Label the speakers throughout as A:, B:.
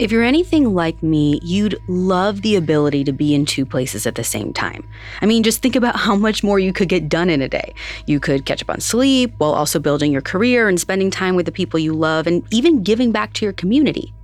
A: If you're anything like me, you'd love the ability to be in two places at the same time. I mean, just think about how much more you could get done in a day. You could catch up on sleep while also building your career and spending time with the people you love and even giving back to your community.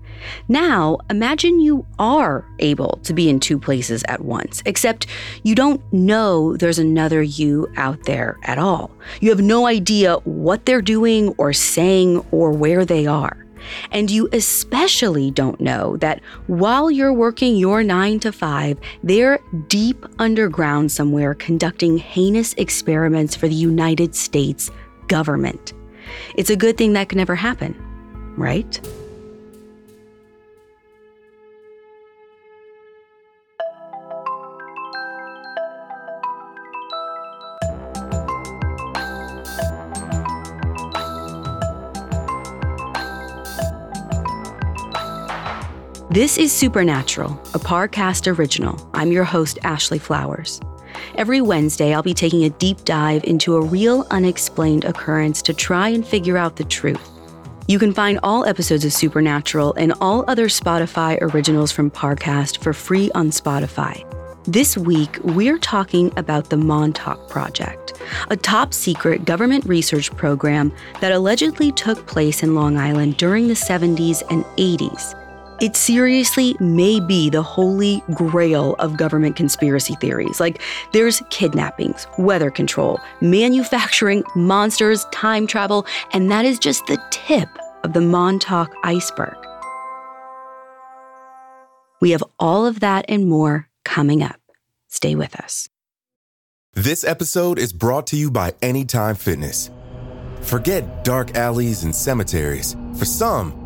A: Now, imagine you are able to be in two places at once, except you don't know there's another you out there at all. You have no idea what they're doing or saying or where they are. And you especially don't know that while you're working your nine to five, they're deep underground somewhere conducting heinous experiments for the United States government. It's a good thing that can never happen, right? This is Supernatural, a Parcast original. I'm your host, Ashley Flowers. Every Wednesday, I'll be taking a deep dive into a real unexplained occurrence to try and figure out the truth. You can find all episodes of Supernatural and all other Spotify originals from Parcast for free on Spotify. This week, we're talking about the Montauk Project, a top secret government research program that allegedly took place in Long Island during the 70s and 80s. It seriously may be the holy grail of government conspiracy theories. Like, there's kidnappings, weather control, manufacturing, monsters, time travel, and that is just the tip of the Montauk iceberg. We have all of that and more coming up. Stay with us.
B: This episode is brought to you by Anytime Fitness. Forget dark alleys and cemeteries. For some,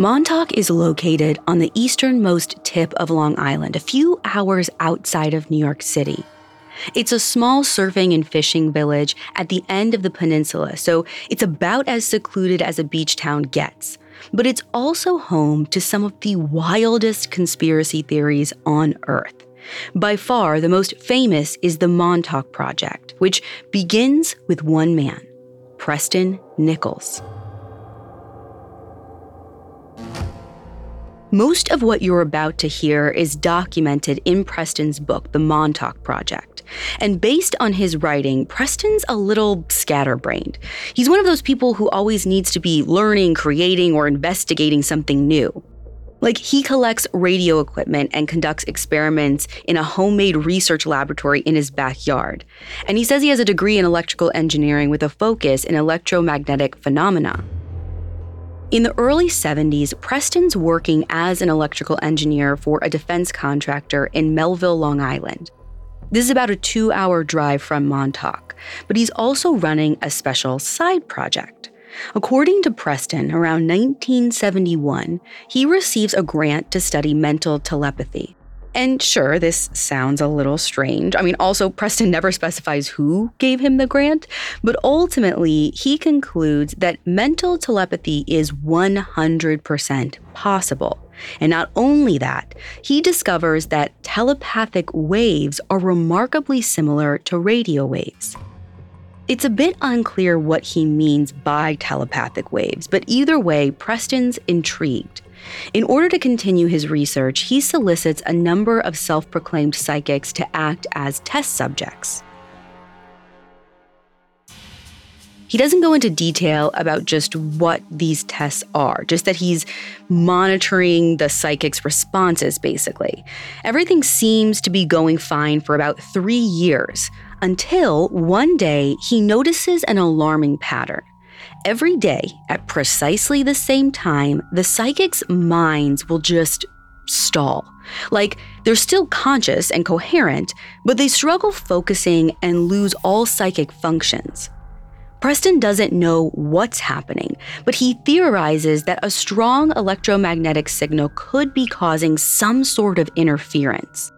A: Montauk is located on the easternmost tip of Long Island, a few hours outside of New York City. It's a small surfing and fishing village at the end of the peninsula, so it's about as secluded as a beach town gets. But it's also home to some of the wildest conspiracy theories on Earth. By far, the most famous is the Montauk Project, which begins with one man, Preston Nichols. Most of what you're about to hear is documented in Preston's book, The Montauk Project. And based on his writing, Preston's a little scatterbrained. He's one of those people who always needs to be learning, creating, or investigating something new. Like, he collects radio equipment and conducts experiments in a homemade research laboratory in his backyard. And he says he has a degree in electrical engineering with a focus in electromagnetic phenomena. In the early 70s, Preston's working as an electrical engineer for a defense contractor in Melville, Long Island. This is about a two hour drive from Montauk, but he's also running a special side project. According to Preston, around 1971, he receives a grant to study mental telepathy. And sure, this sounds a little strange. I mean, also, Preston never specifies who gave him the grant, but ultimately, he concludes that mental telepathy is 100% possible. And not only that, he discovers that telepathic waves are remarkably similar to radio waves. It's a bit unclear what he means by telepathic waves, but either way, Preston's intrigued. In order to continue his research, he solicits a number of self proclaimed psychics to act as test subjects. He doesn't go into detail about just what these tests are, just that he's monitoring the psychic's responses, basically. Everything seems to be going fine for about three years until one day he notices an alarming pattern. Every day, at precisely the same time, the psychic's minds will just stall. Like they're still conscious and coherent, but they struggle focusing and lose all psychic functions. Preston doesn't know what's happening, but he theorizes that a strong electromagnetic signal could be causing some sort of interference.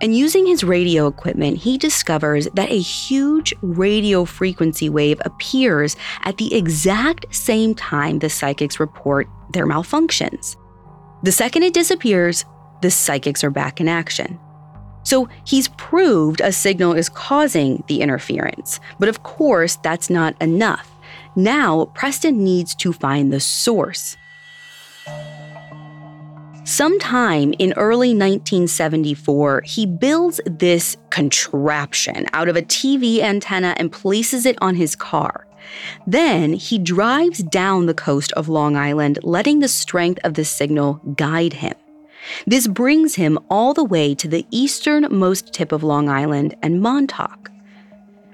A: And using his radio equipment, he discovers that a huge radio frequency wave appears at the exact same time the psychics report their malfunctions. The second it disappears, the psychics are back in action. So he's proved a signal is causing the interference. But of course, that's not enough. Now, Preston needs to find the source. Sometime in early 1974, he builds this contraption out of a TV antenna and places it on his car. Then he drives down the coast of Long Island, letting the strength of the signal guide him. This brings him all the way to the easternmost tip of Long Island and Montauk.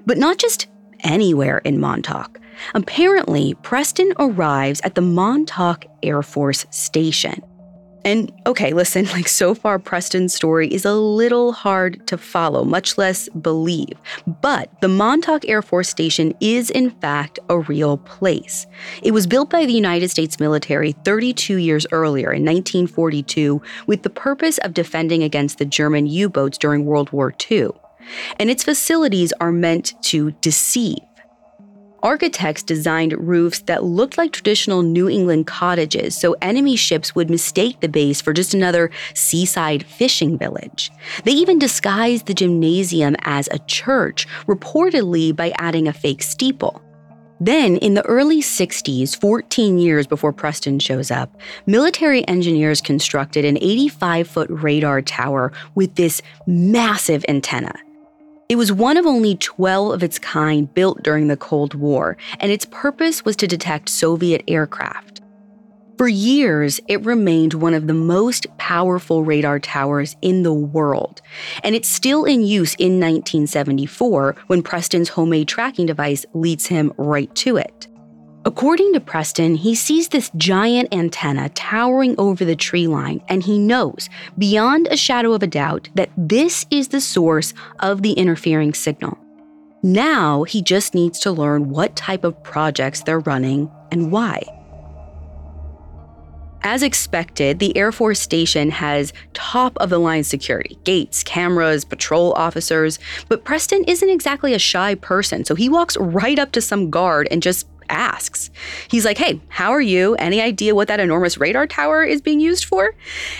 A: But not just anywhere in Montauk. Apparently, Preston arrives at the Montauk Air Force Station. And okay, listen, like so far, Preston's story is a little hard to follow, much less believe. But the Montauk Air Force Station is, in fact, a real place. It was built by the United States military 32 years earlier in 1942 with the purpose of defending against the German U boats during World War II. And its facilities are meant to deceive Architects designed roofs that looked like traditional New England cottages so enemy ships would mistake the base for just another seaside fishing village. They even disguised the gymnasium as a church, reportedly by adding a fake steeple. Then, in the early 60s, 14 years before Preston shows up, military engineers constructed an 85 foot radar tower with this massive antenna. It was one of only 12 of its kind built during the Cold War, and its purpose was to detect Soviet aircraft. For years, it remained one of the most powerful radar towers in the world, and it's still in use in 1974 when Preston's homemade tracking device leads him right to it. According to Preston, he sees this giant antenna towering over the tree line, and he knows, beyond a shadow of a doubt, that this is the source of the interfering signal. Now he just needs to learn what type of projects they're running and why. As expected, the Air Force Station has top of the line security gates, cameras, patrol officers. But Preston isn't exactly a shy person, so he walks right up to some guard and just asks. He's like, Hey, how are you? Any idea what that enormous radar tower is being used for?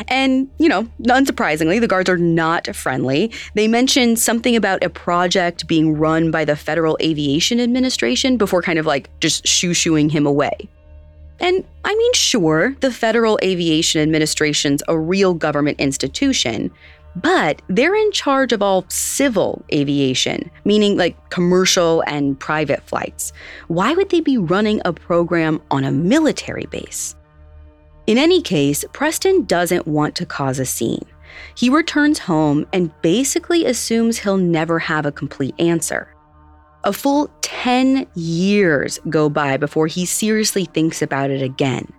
A: And, you know, unsurprisingly, the guards are not friendly. They mention something about a project being run by the Federal Aviation Administration before kind of like just shoo shooing him away. And I mean, sure, the Federal Aviation Administration's a real government institution, but they're in charge of all civil aviation, meaning like commercial and private flights. Why would they be running a program on a military base? In any case, Preston doesn't want to cause a scene. He returns home and basically assumes he'll never have a complete answer. A full 10 years go by before he seriously thinks about it again.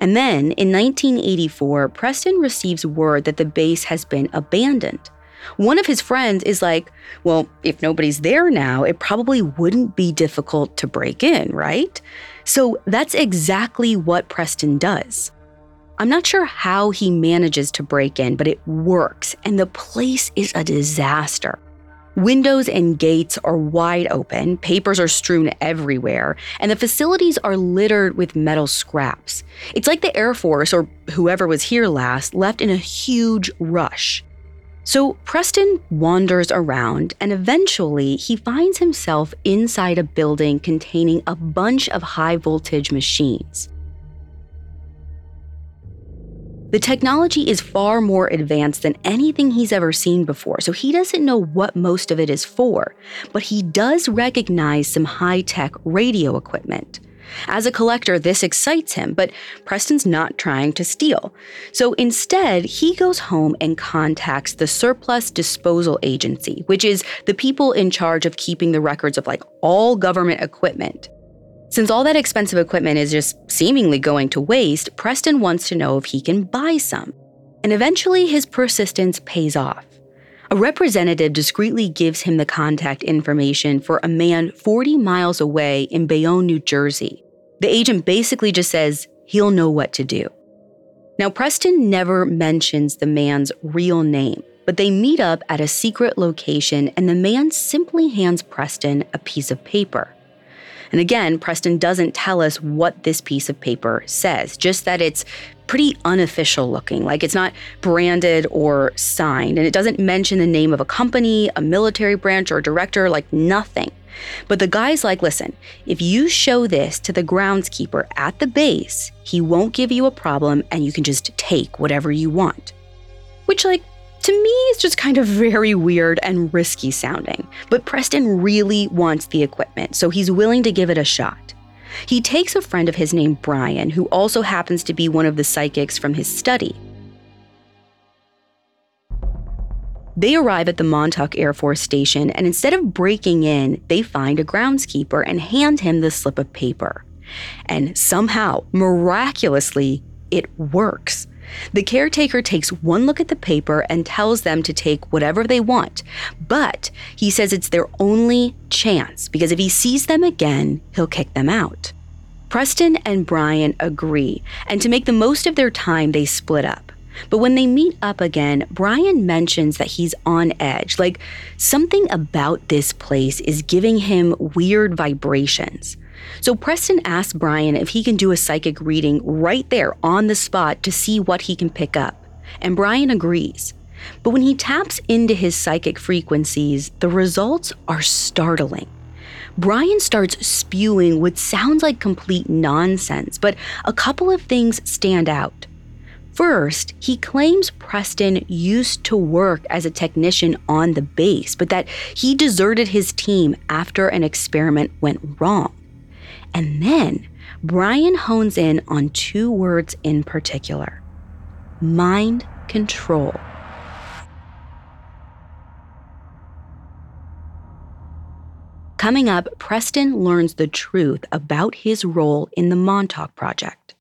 A: And then in 1984, Preston receives word that the base has been abandoned. One of his friends is like, Well, if nobody's there now, it probably wouldn't be difficult to break in, right? So that's exactly what Preston does. I'm not sure how he manages to break in, but it works, and the place is a disaster. Windows and gates are wide open, papers are strewn everywhere, and the facilities are littered with metal scraps. It's like the Air Force, or whoever was here last, left in a huge rush. So Preston wanders around, and eventually he finds himself inside a building containing a bunch of high voltage machines. The technology is far more advanced than anything he's ever seen before, so he doesn't know what most of it is for, but he does recognize some high tech radio equipment. As a collector, this excites him, but Preston's not trying to steal. So instead, he goes home and contacts the Surplus Disposal Agency, which is the people in charge of keeping the records of like all government equipment. Since all that expensive equipment is just seemingly going to waste, Preston wants to know if he can buy some. And eventually his persistence pays off. A representative discreetly gives him the contact information for a man 40 miles away in Bayonne, New Jersey. The agent basically just says he'll know what to do. Now, Preston never mentions the man's real name, but they meet up at a secret location and the man simply hands Preston a piece of paper. And again, Preston doesn't tell us what this piece of paper says, just that it's pretty unofficial looking, like it's not branded or signed, and it doesn't mention the name of a company, a military branch, or director, like nothing. But the guy's like, listen, if you show this to the groundskeeper at the base, he won't give you a problem and you can just take whatever you want. Which, like, to me, it's just kind of very weird and risky sounding. But Preston really wants the equipment, so he's willing to give it a shot. He takes a friend of his named Brian, who also happens to be one of the psychics from his study. They arrive at the Montauk Air Force Station, and instead of breaking in, they find a groundskeeper and hand him the slip of paper. And somehow, miraculously, it works. The caretaker takes one look at the paper and tells them to take whatever they want, but he says it's their only chance because if he sees them again, he'll kick them out. Preston and Brian agree, and to make the most of their time, they split up. But when they meet up again, Brian mentions that he's on edge, like something about this place is giving him weird vibrations. So Preston asks Brian if he can do a psychic reading right there on the spot to see what he can pick up. And Brian agrees. But when he taps into his psychic frequencies, the results are startling. Brian starts spewing what sounds like complete nonsense, but a couple of things stand out. First, he claims Preston used to work as a technician on the base, but that he deserted his team after an experiment went wrong. And then Brian hones in on two words in particular mind control. Coming up, Preston learns the truth about his role in the Montauk Project.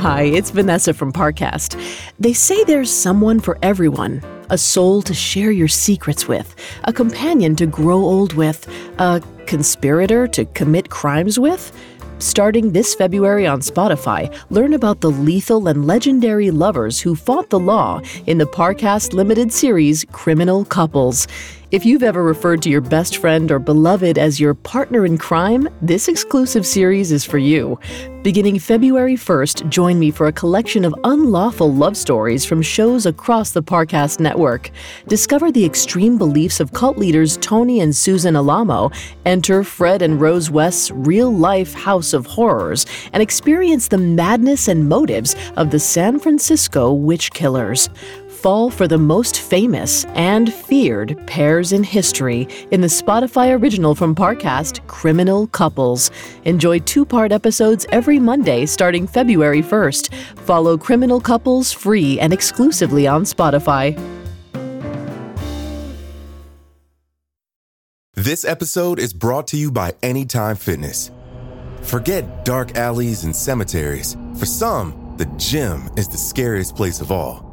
C: Hi, it's Vanessa from Parcast. They say there's someone for everyone a soul to share your secrets with, a companion to grow old with, a conspirator to commit crimes with. Starting this February on Spotify, learn about the lethal and legendary lovers who fought the law in the Parcast limited series Criminal Couples. If you've ever referred to your best friend or beloved as your partner in crime, this exclusive series is for you. Beginning February 1st, join me for a collection of unlawful love stories from shows across the Parcast network. Discover the extreme beliefs of cult leaders Tony and Susan Alamo, enter Fred and Rose West's real life house of horrors, and experience the madness and motives of the San Francisco witch killers fall for the most famous and feared pairs in history in the Spotify original from Parcast, Criminal Couples. Enjoy two part episodes every Monday starting February 1st. Follow Criminal Couples free and exclusively on Spotify.
B: This episode is brought to you by Anytime Fitness. Forget dark alleys and cemeteries. For some, the gym is the scariest place of all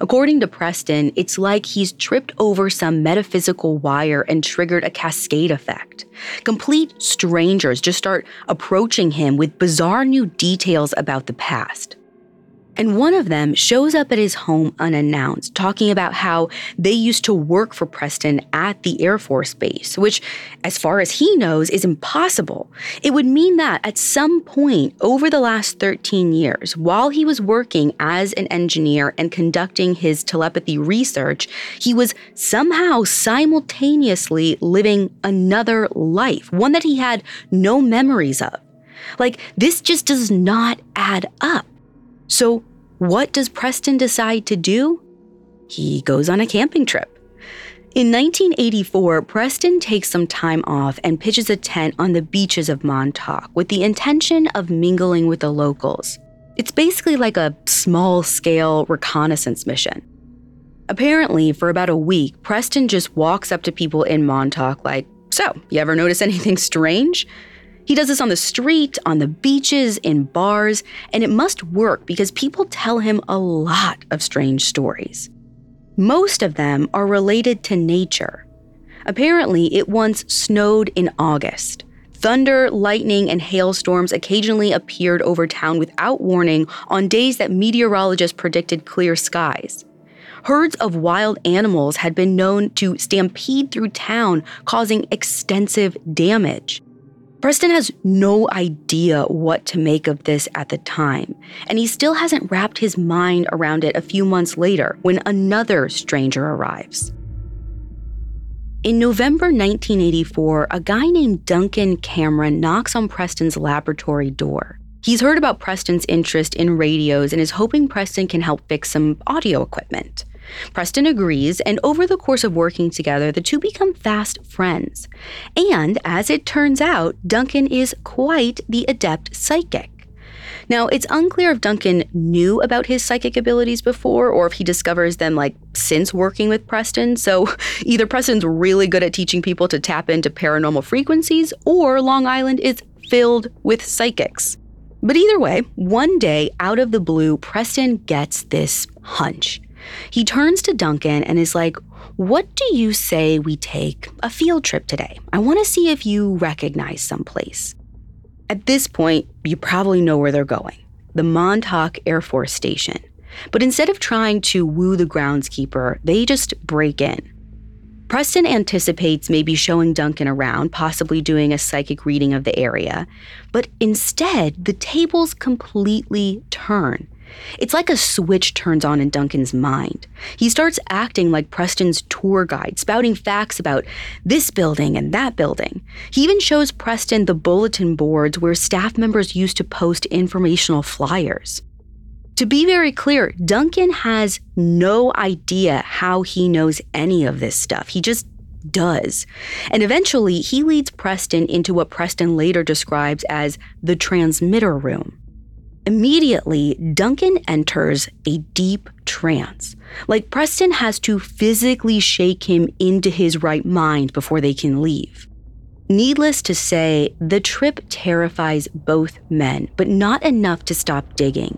A: According to Preston, it's like he's tripped over some metaphysical wire and triggered a cascade effect. Complete strangers just start approaching him with bizarre new details about the past. And one of them shows up at his home unannounced, talking about how they used to work for Preston at the Air Force Base, which, as far as he knows, is impossible. It would mean that at some point over the last 13 years, while he was working as an engineer and conducting his telepathy research, he was somehow simultaneously living another life, one that he had no memories of. Like, this just does not add up. So, what does Preston decide to do? he goes on a camping trip. In 1984, Preston takes some time off and pitches a tent on the beaches of Montauk with the intention of mingling with the locals. It's basically like a small scale reconnaissance mission. Apparently, for about a week, Preston just walks up to people in Montauk like, So, you ever notice anything strange? He does this on the street, on the beaches, in bars, and it must work because people tell him a lot of strange stories. Most of them are related to nature. Apparently, it once snowed in August. Thunder, lightning, and hailstorms occasionally appeared over town without warning on days that meteorologists predicted clear skies. Herds of wild animals had been known to stampede through town, causing extensive damage. Preston has no idea what to make of this at the time, and he still hasn't wrapped his mind around it a few months later when another stranger arrives. In November 1984, a guy named Duncan Cameron knocks on Preston's laboratory door. He's heard about Preston's interest in radios and is hoping Preston can help fix some audio equipment. Preston agrees, and over the course of working together, the two become fast friends. And as it turns out, Duncan is quite the adept psychic. Now, it's unclear if Duncan knew about his psychic abilities before or if he discovers them like since working with Preston. So either Preston's really good at teaching people to tap into paranormal frequencies or Long Island is filled with psychics. But either way, one day out of the blue, Preston gets this hunch. He turns to Duncan and is like, What do you say we take a field trip today? I want to see if you recognize someplace. At this point, you probably know where they're going the Montauk Air Force Station. But instead of trying to woo the groundskeeper, they just break in. Preston anticipates maybe showing Duncan around, possibly doing a psychic reading of the area, but instead, the tables completely turn. It's like a switch turns on in Duncan's mind. He starts acting like Preston's tour guide, spouting facts about this building and that building. He even shows Preston the bulletin boards where staff members used to post informational flyers. To be very clear, Duncan has no idea how he knows any of this stuff. He just does. And eventually, he leads Preston into what Preston later describes as the transmitter room. Immediately, Duncan enters a deep trance. Like Preston has to physically shake him into his right mind before they can leave. Needless to say, the trip terrifies both men, but not enough to stop digging.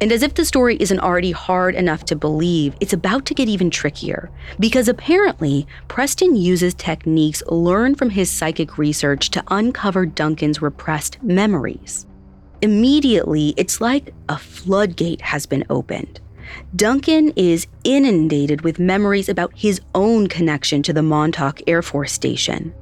A: And as if the story isn't already hard enough to believe, it's about to get even trickier. Because apparently, Preston uses techniques learned from his psychic research to uncover Duncan's repressed memories. Immediately, it's like a floodgate has been opened. Duncan is inundated with memories about his own connection to the Montauk Air Force Station.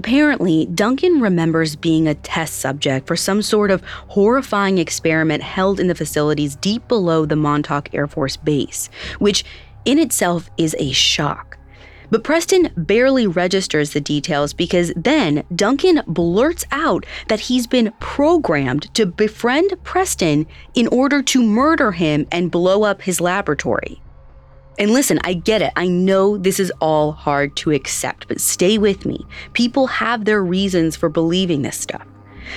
A: Apparently, Duncan remembers being a test subject for some sort of horrifying experiment held in the facilities deep below the Montauk Air Force Base, which in itself is a shock. But Preston barely registers the details because then Duncan blurts out that he's been programmed to befriend Preston in order to murder him and blow up his laboratory. And listen, I get it. I know this is all hard to accept, but stay with me. People have their reasons for believing this stuff.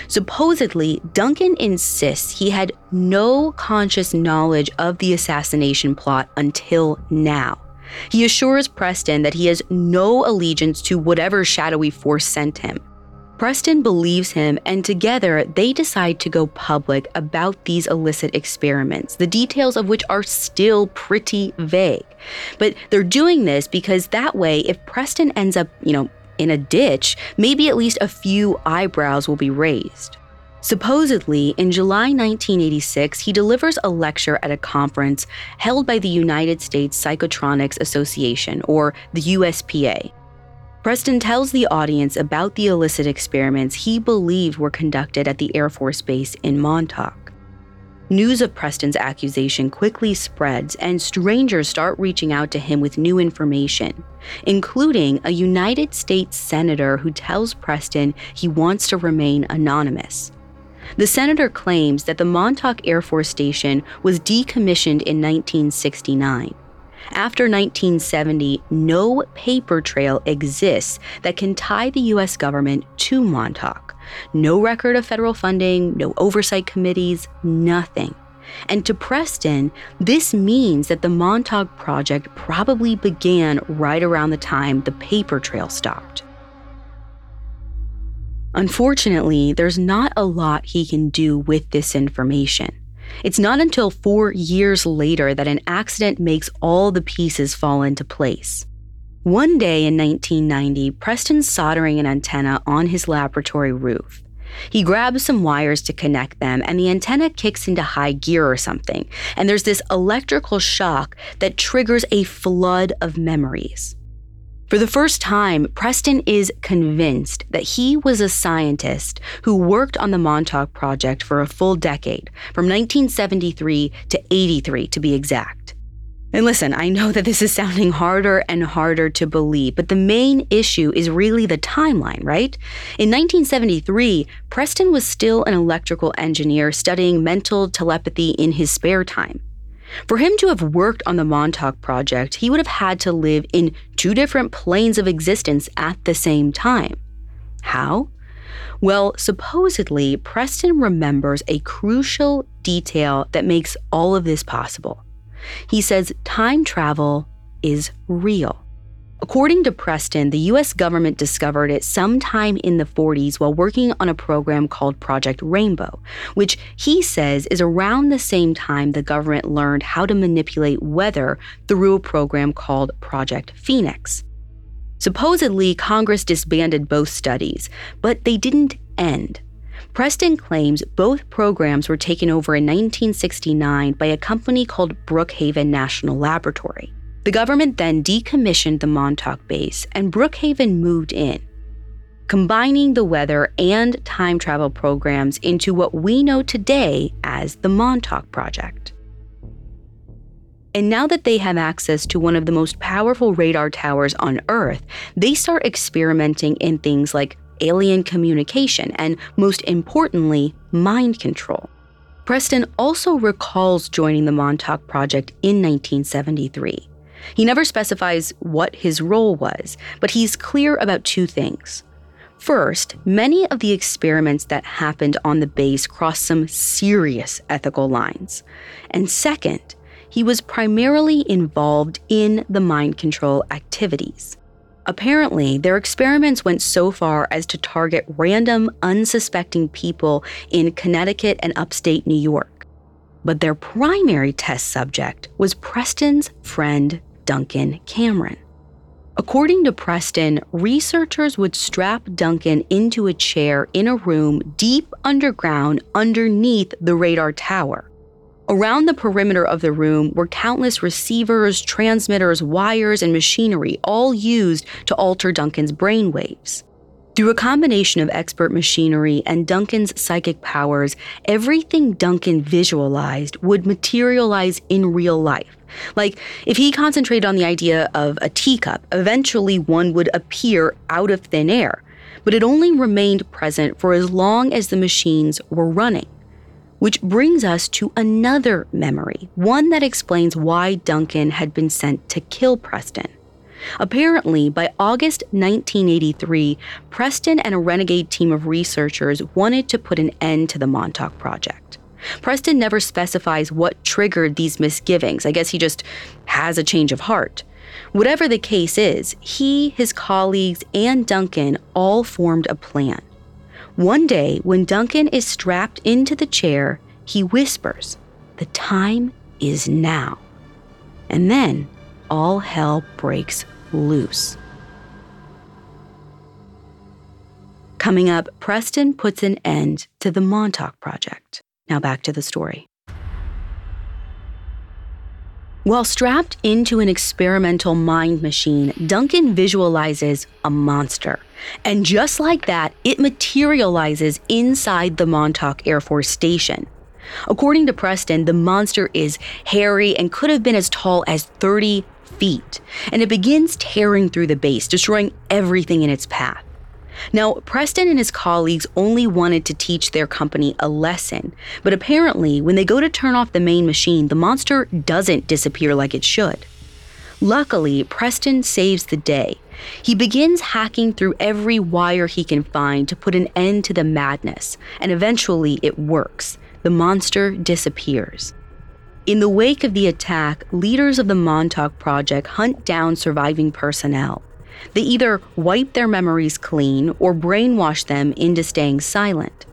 A: Supposedly, Duncan insists he had no conscious knowledge of the assassination plot until now. He assures Preston that he has no allegiance to whatever shadowy force sent him. Preston believes him, and together they decide to go public about these illicit experiments, the details of which are still pretty vague. But they're doing this because that way, if Preston ends up, you know, in a ditch, maybe at least a few eyebrows will be raised. Supposedly, in July 1986, he delivers a lecture at a conference held by the United States Psychotronics Association, or the USPA. Preston tells the audience about the illicit experiments he believed were conducted at the Air Force Base in Montauk. News of Preston's accusation quickly spreads, and strangers start reaching out to him with new information, including a United States Senator who tells Preston he wants to remain anonymous. The senator claims that the Montauk Air Force Station was decommissioned in 1969. After 1970, no paper trail exists that can tie the U.S. government to Montauk. No record of federal funding, no oversight committees, nothing. And to Preston, this means that the Montauk Project probably began right around the time the paper trail stopped. Unfortunately, there's not a lot he can do with this information. It's not until four years later that an accident makes all the pieces fall into place. One day in 1990, Preston's soldering an antenna on his laboratory roof. He grabs some wires to connect them, and the antenna kicks into high gear or something. And there's this electrical shock that triggers a flood of memories. For the first time, Preston is convinced that he was a scientist who worked on the Montauk Project for a full decade, from 1973 to 83 to be exact. And listen, I know that this is sounding harder and harder to believe, but the main issue is really the timeline, right? In 1973, Preston was still an electrical engineer studying mental telepathy in his spare time. For him to have worked on the Montauk Project, he would have had to live in two different planes of existence at the same time. How? Well, supposedly, Preston remembers a crucial detail that makes all of this possible. He says time travel is real. According to Preston, the US government discovered it sometime in the 40s while working on a program called Project Rainbow, which he says is around the same time the government learned how to manipulate weather through a program called Project Phoenix. Supposedly, Congress disbanded both studies, but they didn't end. Preston claims both programs were taken over in 1969 by a company called Brookhaven National Laboratory. The government then decommissioned the Montauk base and Brookhaven moved in, combining the weather and time travel programs into what we know today as the Montauk Project. And now that they have access to one of the most powerful radar towers on Earth, they start experimenting in things like alien communication and, most importantly, mind control. Preston also recalls joining the Montauk Project in 1973. He never specifies what his role was, but he's clear about two things. First, many of the experiments that happened on the base crossed some serious ethical lines. And second, he was primarily involved in the mind control activities. Apparently, their experiments went so far as to target random, unsuspecting people in Connecticut and upstate New York. But their primary test subject was Preston's friend Duncan Cameron. According to Preston, researchers would strap Duncan into a chair in a room deep underground underneath the radar tower. Around the perimeter of the room were countless receivers, transmitters, wires, and machinery, all used to alter Duncan's brainwaves. Through a combination of expert machinery and Duncan's psychic powers, everything Duncan visualized would materialize in real life. Like, if he concentrated on the idea of a teacup, eventually one would appear out of thin air, but it only remained present for as long as the machines were running. Which brings us to another memory, one that explains why Duncan had been sent to kill Preston. Apparently, by August 1983, Preston and a renegade team of researchers wanted to put an end to the Montauk Project. Preston never specifies what triggered these misgivings. I guess he just has a change of heart. Whatever the case is, he, his colleagues, and Duncan all formed a plan. One day, when Duncan is strapped into the chair, he whispers, The time is now. And then all hell breaks loose. Coming up, Preston puts an end to the Montauk Project. Now back to the story. While strapped into an experimental mind machine, Duncan visualizes a monster. And just like that, it materializes inside the Montauk Air Force Station. According to Preston, the monster is hairy and could have been as tall as 30 feet, and it begins tearing through the base, destroying everything in its path. Now, Preston and his colleagues only wanted to teach their company a lesson, but apparently, when they go to turn off the main machine, the monster doesn't disappear like it should. Luckily, Preston saves the day. He begins hacking through every wire he can find to put an end to the madness, and eventually it works. The monster disappears. In the wake of the attack, leaders of the Montauk Project hunt down surviving personnel. They either wipe their memories clean or brainwash them into staying silent.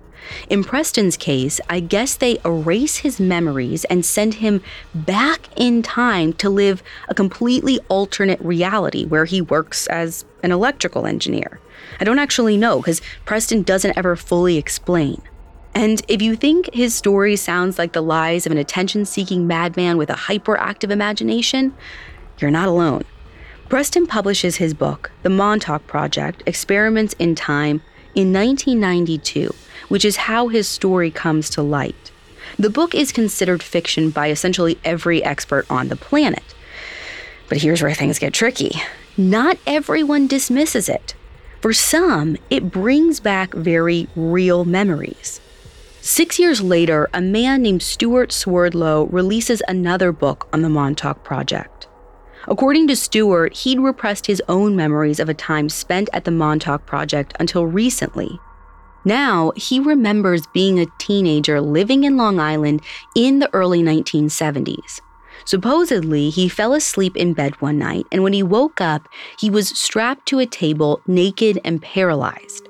A: In Preston's case, I guess they erase his memories and send him back in time to live a completely alternate reality where he works as an electrical engineer. I don't actually know because Preston doesn't ever fully explain. And if you think his story sounds like the lies of an attention seeking madman with a hyperactive imagination, you're not alone. Preston publishes his book, The Montauk Project Experiments in Time, in 1992, which is how his story comes to light. The book is considered fiction by essentially every expert on the planet. But here's where things get tricky not everyone dismisses it. For some, it brings back very real memories. Six years later, a man named Stewart Swerdlow releases another book on the Montauk Project. According to Stewart, he'd repressed his own memories of a time spent at the Montauk Project until recently. Now, he remembers being a teenager living in Long Island in the early 1970s. Supposedly, he fell asleep in bed one night, and when he woke up, he was strapped to a table, naked and paralyzed.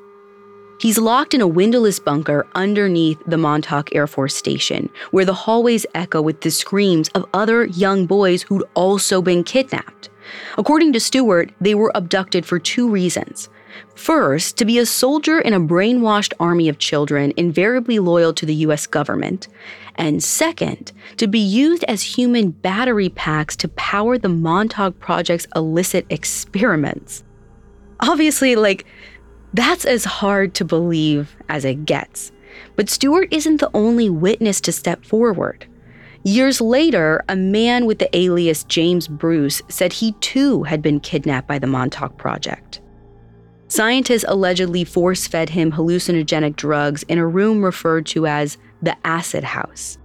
A: He's locked in a windowless bunker underneath the Montauk Air Force Station, where the hallways echo with the screams of other young boys who'd also been kidnapped. According to Stewart, they were abducted for two reasons. First, to be a soldier in a brainwashed army of children invariably loyal to the US government. And second, to be used as human battery packs to power the Montauk Project's illicit experiments. Obviously, like, that's as hard to believe as it gets. But Stewart isn't the only witness to step forward. Years later, a man with the alias James Bruce said he too had been kidnapped by the Montauk Project. Scientists allegedly force fed him hallucinogenic drugs in a room referred to as the acid house.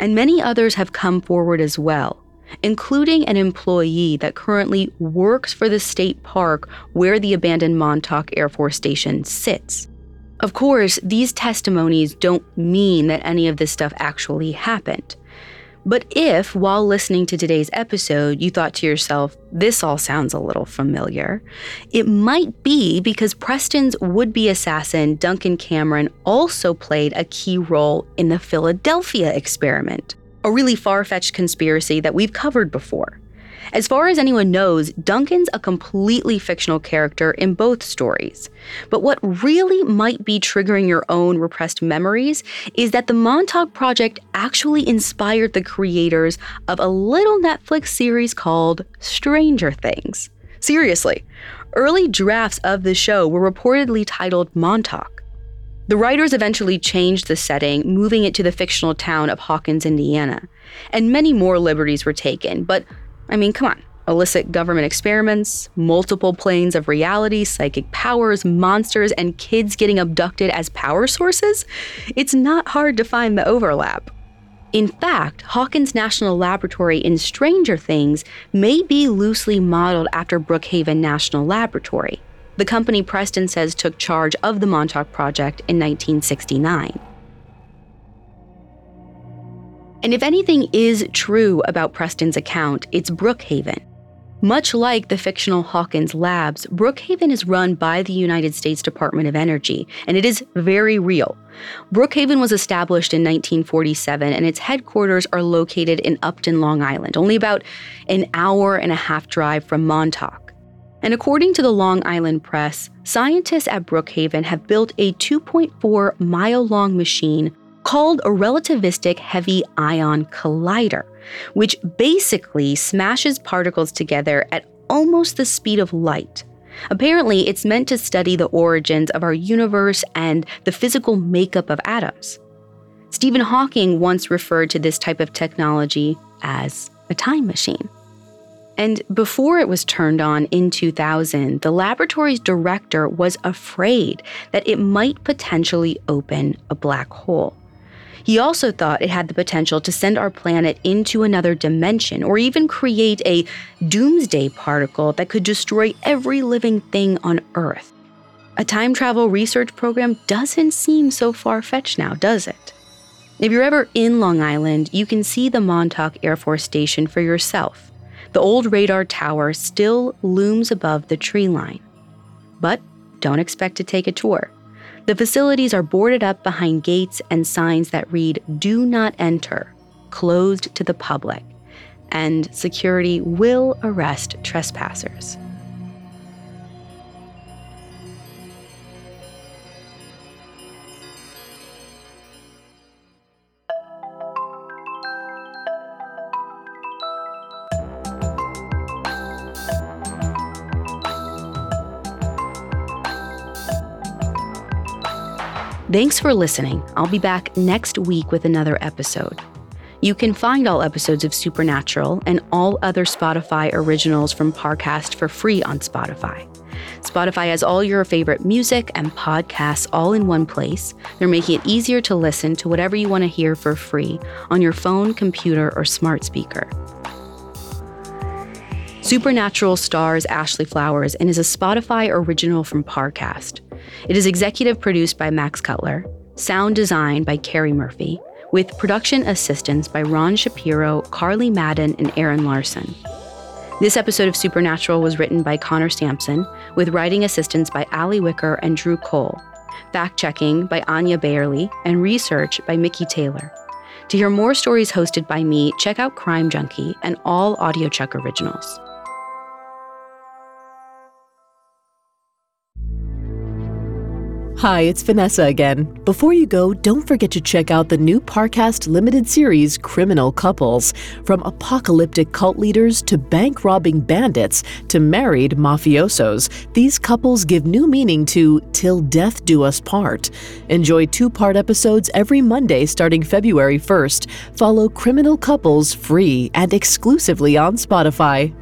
A: And many others have come forward as well, including an employee that currently works for the state park where the abandoned Montauk Air Force Station sits. Of course, these testimonies don't mean that any of this stuff actually happened. But if, while listening to today's episode, you thought to yourself, this all sounds a little familiar, it might be because Preston's would be assassin, Duncan Cameron, also played a key role in the Philadelphia experiment a really far fetched conspiracy that we've covered before. As far as anyone knows, Duncan's a completely fictional character in both stories. But what really might be triggering your own repressed memories is that the Montauk Project actually inspired the creators of a little Netflix series called Stranger Things. Seriously, early drafts of the show were reportedly titled Montauk. The writers eventually changed the setting, moving it to the fictional town of Hawkins, Indiana. And many more liberties were taken, but I mean, come on. Illicit government experiments, multiple planes of reality, psychic powers, monsters, and kids getting abducted as power sources? It's not hard to find the overlap. In fact, Hawkins National Laboratory in Stranger Things may be loosely modeled after Brookhaven National Laboratory the company Preston says took charge of the Montauk Project in 1969. And if anything is true about Preston's account, it's Brookhaven. Much like the fictional Hawkins Labs, Brookhaven is run by the United States Department of Energy, and it is very real. Brookhaven was established in 1947, and its headquarters are located in Upton, Long Island, only about an hour and a half drive from Montauk. And according to the Long Island Press, scientists at Brookhaven have built a 2.4 mile long machine called a relativistic heavy ion collider, which basically smashes particles together at almost the speed of light. Apparently, it's meant to study the origins of our universe and the physical makeup of atoms. Stephen Hawking once referred to this type of technology as a time machine. And before it was turned on in 2000, the laboratory's director was afraid that it might potentially open a black hole. He also thought it had the potential to send our planet into another dimension or even create a doomsday particle that could destroy every living thing on Earth. A time travel research program doesn't seem so far fetched now, does it? If you're ever in Long Island, you can see the Montauk Air Force Station for yourself. The old radar tower still looms above the tree line. But don't expect to take a tour. The facilities are boarded up behind gates and signs that read, Do not enter, closed to the public, and security will arrest trespassers. Thanks for listening. I'll be back next week with another episode. You can find all episodes of Supernatural and all other Spotify originals from Parcast for free on Spotify. Spotify has all your favorite music and podcasts all in one place. They're making it easier to listen to whatever you want to hear for free on your phone, computer, or smart speaker. Supernatural stars Ashley Flowers and is a Spotify original from Parcast. It is executive produced by Max Cutler, sound design by Carrie Murphy, with production assistance by Ron Shapiro, Carly Madden, and Aaron Larson. This episode of Supernatural was written by Connor Sampson, with writing assistance by Ali Wicker and Drew Cole, fact checking by Anya Bayerly, and research by Mickey Taylor. To hear more stories hosted by me, check out Crime Junkie and all AudioChuck originals.
C: Hi, it's Vanessa again. Before you go, don't forget to check out the new Parcast limited series, Criminal Couples. From apocalyptic cult leaders to bank robbing bandits to married mafiosos, these couples give new meaning to Till Death Do Us Part. Enjoy two part episodes every Monday starting February 1st. Follow Criminal Couples free and exclusively on Spotify.